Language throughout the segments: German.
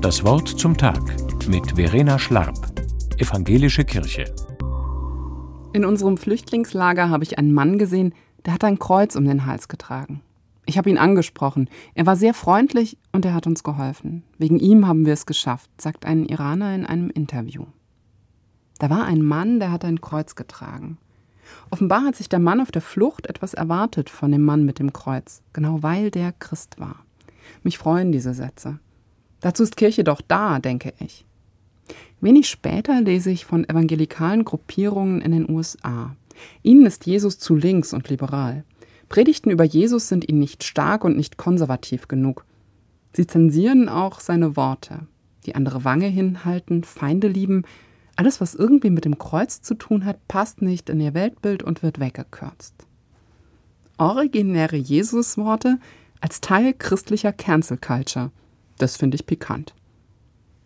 Das Wort zum Tag mit Verena Schlarp, Evangelische Kirche. In unserem Flüchtlingslager habe ich einen Mann gesehen, der hat ein Kreuz um den Hals getragen. Ich habe ihn angesprochen. Er war sehr freundlich und er hat uns geholfen. Wegen ihm haben wir es geschafft, sagt ein Iraner in einem Interview. Da war ein Mann, der hat ein Kreuz getragen. Offenbar hat sich der Mann auf der Flucht etwas erwartet von dem Mann mit dem Kreuz, genau weil der Christ war. Mich freuen diese Sätze. Dazu ist Kirche doch da, denke ich. Wenig später lese ich von evangelikalen Gruppierungen in den USA. Ihnen ist Jesus zu links und liberal. Predigten über Jesus sind ihnen nicht stark und nicht konservativ genug. Sie zensieren auch seine Worte. Die andere Wange hinhalten, Feinde lieben, alles, was irgendwie mit dem Kreuz zu tun hat, passt nicht in ihr Weltbild und wird weggekürzt. Originäre Jesusworte als Teil christlicher Cancel Culture. Das finde ich pikant.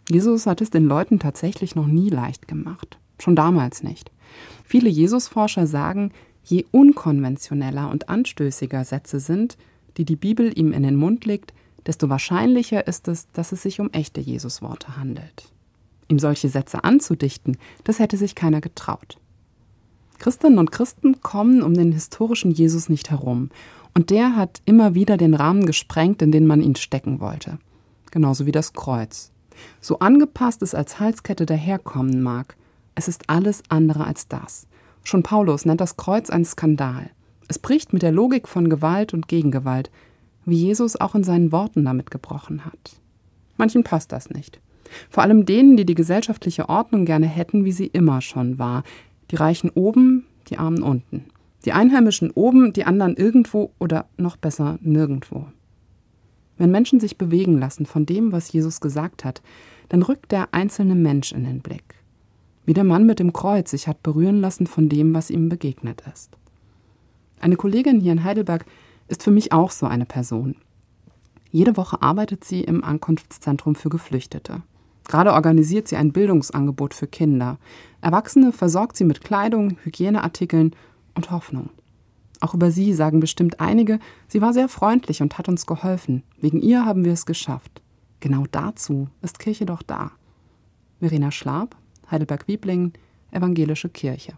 Jesus hat es den Leuten tatsächlich noch nie leicht gemacht. Schon damals nicht. Viele Jesusforscher sagen, je unkonventioneller und anstößiger Sätze sind, die die Bibel ihm in den Mund legt, desto wahrscheinlicher ist es, dass es sich um echte Jesusworte handelt. Ihm solche Sätze anzudichten, das hätte sich keiner getraut. Christinnen und Christen kommen um den historischen Jesus nicht herum, und der hat immer wieder den Rahmen gesprengt, in den man ihn stecken wollte. Genauso wie das Kreuz. So angepasst es als Halskette daherkommen mag, es ist alles andere als das. Schon Paulus nennt das Kreuz einen Skandal. Es bricht mit der Logik von Gewalt und Gegengewalt, wie Jesus auch in seinen Worten damit gebrochen hat. Manchen passt das nicht. Vor allem denen, die die gesellschaftliche Ordnung gerne hätten, wie sie immer schon war. Die Reichen oben, die Armen unten. Die Einheimischen oben, die anderen irgendwo oder noch besser nirgendwo. Wenn Menschen sich bewegen lassen von dem, was Jesus gesagt hat, dann rückt der einzelne Mensch in den Blick. Wie der Mann mit dem Kreuz sich hat berühren lassen von dem, was ihm begegnet ist. Eine Kollegin hier in Heidelberg ist für mich auch so eine Person. Jede Woche arbeitet sie im Ankunftszentrum für Geflüchtete. Gerade organisiert sie ein Bildungsangebot für Kinder. Erwachsene versorgt sie mit Kleidung, Hygieneartikeln und Hoffnung. Auch über sie sagen bestimmt einige, sie war sehr freundlich und hat uns geholfen. Wegen ihr haben wir es geschafft. Genau dazu ist Kirche doch da. Verena Schlab, Heidelberg-Wieblingen, Evangelische Kirche.